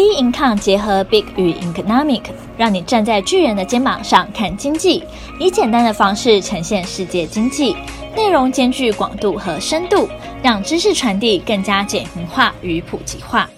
B Income 结合 Big 与 Economic，让你站在巨人的肩膀上看经济，以简单的方式呈现世界经济，内容兼具广度和深度，让知识传递更加简明化与普及化。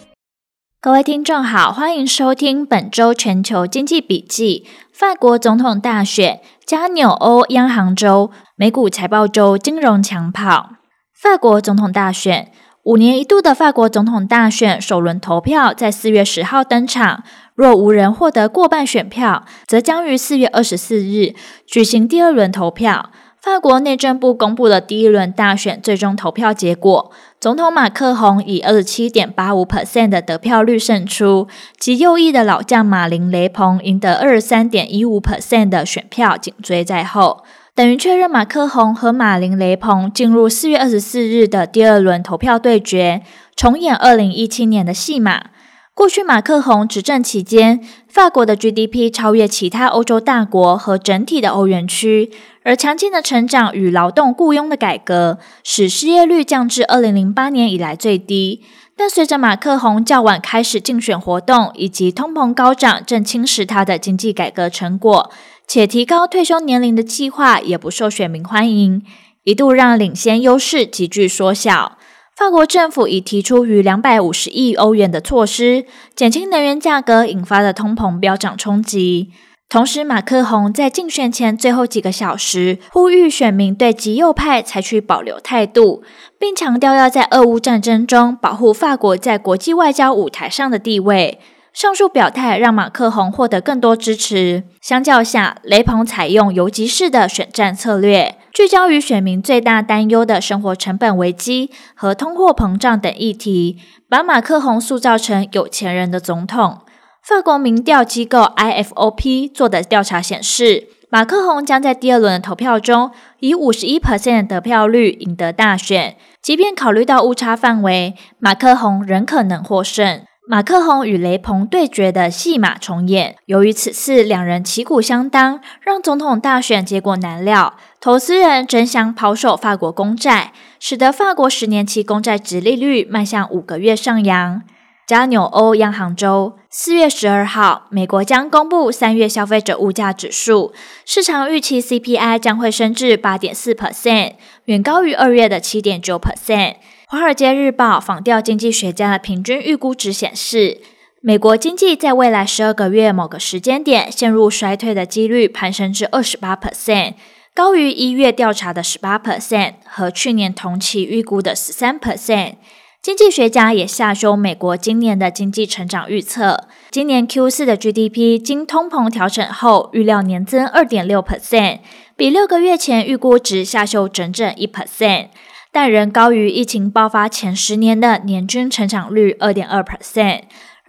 各位听众好，欢迎收听本周全球经济笔记。法国总统大选加纽欧央行周，美股财报周，金融抢跑。法国总统大选。五年一度的法国总统大选首轮投票在四月十号登场，若无人获得过半选票，则将于四月二十四日举行第二轮投票。法国内政部公布了第一轮大选最终投票结果，总统马克宏以二十七点八五 percent 的得票率胜出，及右翼的老将马林雷鹏赢得二十三点一五 percent 的选票紧追在后。等于确认马克宏和马林雷鹏进入四月二十四日的第二轮投票对决，重演二零一七年的戏码。过去马克宏执政期间，法国的 GDP 超越其他欧洲大国和整体的欧元区，而强劲的成长与劳动雇佣的改革，使失业率降至二零零八年以来最低。但随着马克宏较晚开始竞选活动，以及通膨高涨正侵蚀他的经济改革成果。且提高退休年龄的计划也不受选民欢迎，一度让领先优势急剧缩小。法国政府已提出逾两百五十亿欧元的措施，减轻能源价格引发的通膨飙涨冲击。同时，马克宏在竞选前最后几个小时呼吁选民对极右派采取保留态度，并强调要在俄乌战争中保护法国在国际外交舞台上的地位。上述表态让马克宏获得更多支持。相较下，雷鹏采用游击式的选战策略，聚焦于选民最大担忧的生活成本危机和通货膨胀等议题，把马克宏塑造成有钱人的总统。法国民调机构 IFOP 做的调查显示，马克宏将在第二轮的投票中以五十一 percent 的得票率赢得大选。即便考虑到误差范围，马克宏仍可能获胜。马克宏与雷鹏对决的戏码重演。由于此次两人旗鼓相当，让总统大选结果难料。投资人争相抛售法国公债，使得法国十年期公债殖利率迈向五个月上扬。加纽欧央行周四月十二号，美国将公布三月消费者物价指数，市场预期 CPI 将会升至八点四 percent，远高于二月的七点九 percent。《华尔街日报》访调经济学家的平均预估值显示，美国经济在未来十二个月某个时间点陷入衰退的几率攀升至二十八 percent，高于一月调查的十八 percent 和去年同期预估的十三 percent。经济学家也下修美国今年的经济成长预测，今年 Q 四的 GDP 经通膨调整后，预料年增二点六 percent，比六个月前预估值下修整整一 percent。但仍高于疫情爆发前十年的年均成长率二点二 percent，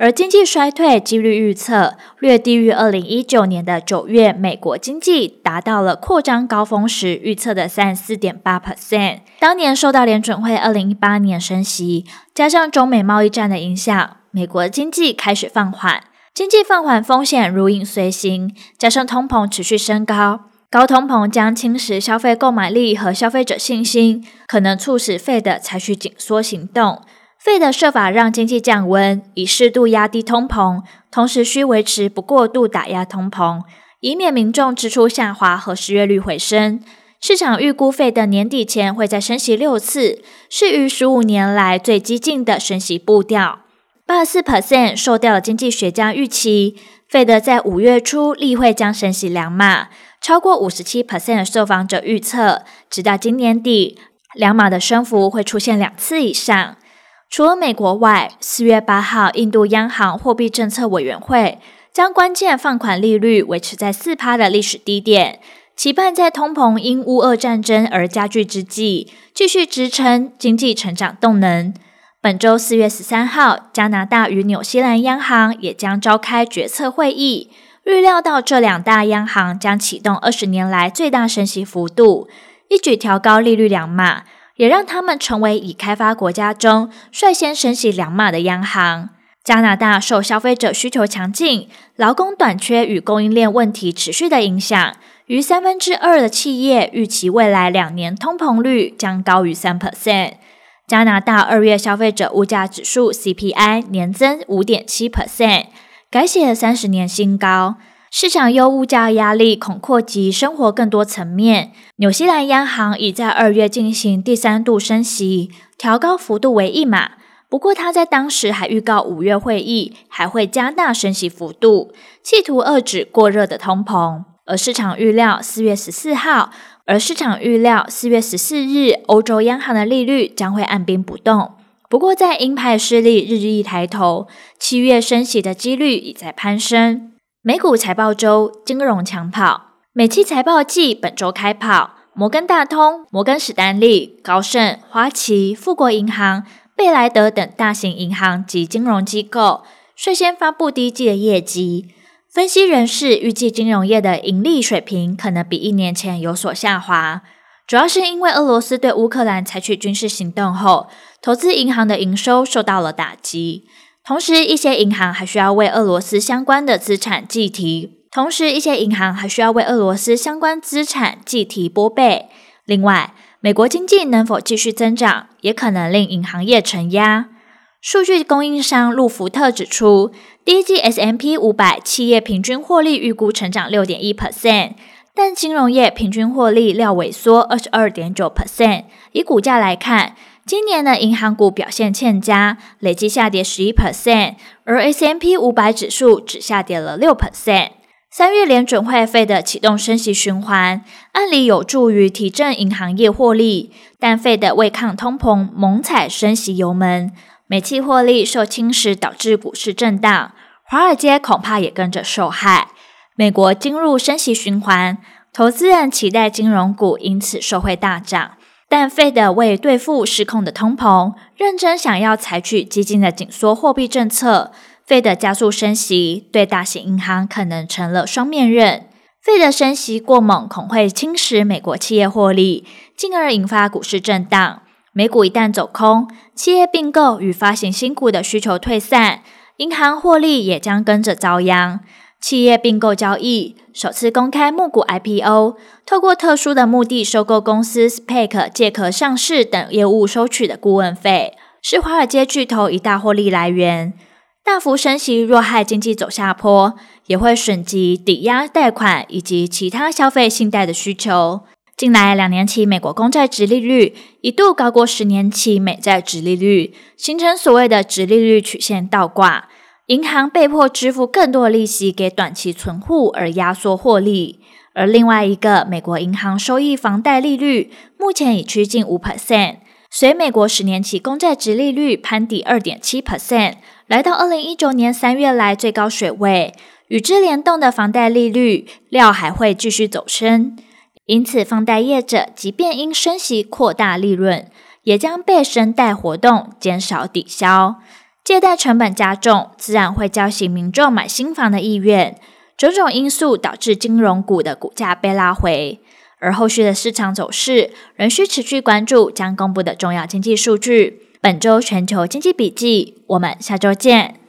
而经济衰退几率预测略低于二零一九年的九月美国经济达到了扩张高峰时预测的三十四点八 percent。当年受到联准会二零一八年升息，加上中美贸易战的影响，美国经济开始放缓，经济放缓风险如影随形，加上通膨持续升高。高通膨将侵蚀消费购买力和消费者信心，可能促使 Fed 采取紧缩行动。Fed 设法让经济降温，以适度压低通膨，同时需维持不过度打压通膨，以免民众支出下滑和失业率回升。市场预估费的年底前会再升息六次，是逾十五年来最激进的升息步调。八十四 percent 受调的经济学家预期费德在五月初例会将升息两码。超过五十七 percent 的受访者预测，直到今年底，两码的升幅会出现两次以上。除了美国外，四月八号，印度央行货币政策委员会将关键放款利率维持在四趴的历史低点，期盼在通膨因乌俄战争而加剧之际，继续支撑经济成长动能。本周四月十三号，加拿大与纽西兰央行也将召开决策会议。预料到这两大央行将启动二十年来最大升息幅度，一举调高利率两码，也让他们成为已开发国家中率先升息两码的央行。加拿大受消费者需求强劲、劳工短缺与供应链问题持续的影响，逾三分之二的企业预期未来两年通膨率将高于三 percent。加拿大二月消费者物价指数 CPI 年增五点七 percent，改写三十年新高。市场忧物价压力恐扩及生活更多层面。纽西兰央行已在二月进行第三度升息，调高幅度为一码。不过，他在当时还预告五月会议还会加大升息幅度，企图遏制过热的通膨。而市场预料四月十四号，而市场预料四月十四日，欧洲央行的利率将会按兵不动。不过，在鹰派势力日益抬头，七月升息的几率已在攀升。美股财报周，金融抢跑，美期财报季本周开跑。摩根大通、摩根士丹利、高盛、花旗、富国银行、贝莱德等大型银行及金融机构率先发布第一季的业绩。分析人士预计，金融业的盈利水平可能比一年前有所下滑，主要是因为俄罗斯对乌克兰采取军事行动后，投资银行的营收受到了打击。同时，一些银行还需要为俄罗斯相关的资产计提。同时，一些银行还需要为俄罗斯相关资产计提拨备。另外，美国经济能否继续增长，也可能令银行业承压。数据供应商路孚特指出，第一季 S&P 五百企业平均获利预估成长六点一 percent，但金融业平均获利料萎缩二十二点九 percent。以股价来看，今年的银行股表现欠佳，累计下跌十一 percent，而 S&P 五百指数只下跌了六 percent。三月联准会费的启动升息循环，按理有助于提振银行业获利，但费的为抗通膨猛踩升息油门，美企获利受侵蚀，导致股市震荡，华尔街恐怕也跟着受害。美国进入升息循环，投资人期待金融股因此受惠大涨。但 Fed 为对付失控的通膨，认真想要采取激进的紧缩货币政策，Fed 加速升息，对大型银行可能成了双面刃。Fed 升息过猛，恐会侵蚀美国企业获利，进而引发股市震荡。美股一旦走空，企业并购与发行新股的需求退散，银行获利也将跟着遭殃。企业并购交易首次公开募股 IPO，透过特殊的目的收购公司 SPAC 借壳上市等业务收取的顾问费，是华尔街巨头一大获利来源。大幅升息若害经济走下坡，也会损及抵押贷款以及其他消费信贷的需求。近来两年期美国公债殖利率一度高过十年期美债殖利率，形成所谓的殖利率曲线倒挂。银行被迫支付更多利息给短期存户，而压缩获利。而另外一个美国银行收益房贷利率目前已趋近五 percent，随美国十年期公债殖利率攀抵二点七 percent，来到二零一九年三月来最高水位。与之联动的房贷利率料还会继续走升，因此放贷业者即便因升息扩大利润，也将被升贷活动减少抵消。借贷成本加重，自然会叫醒民众买新房的意愿。种种因素导致金融股的股价被拉回，而后续的市场走势仍需持续关注将公布的重要经济数据。本周全球经济笔记，我们下周见。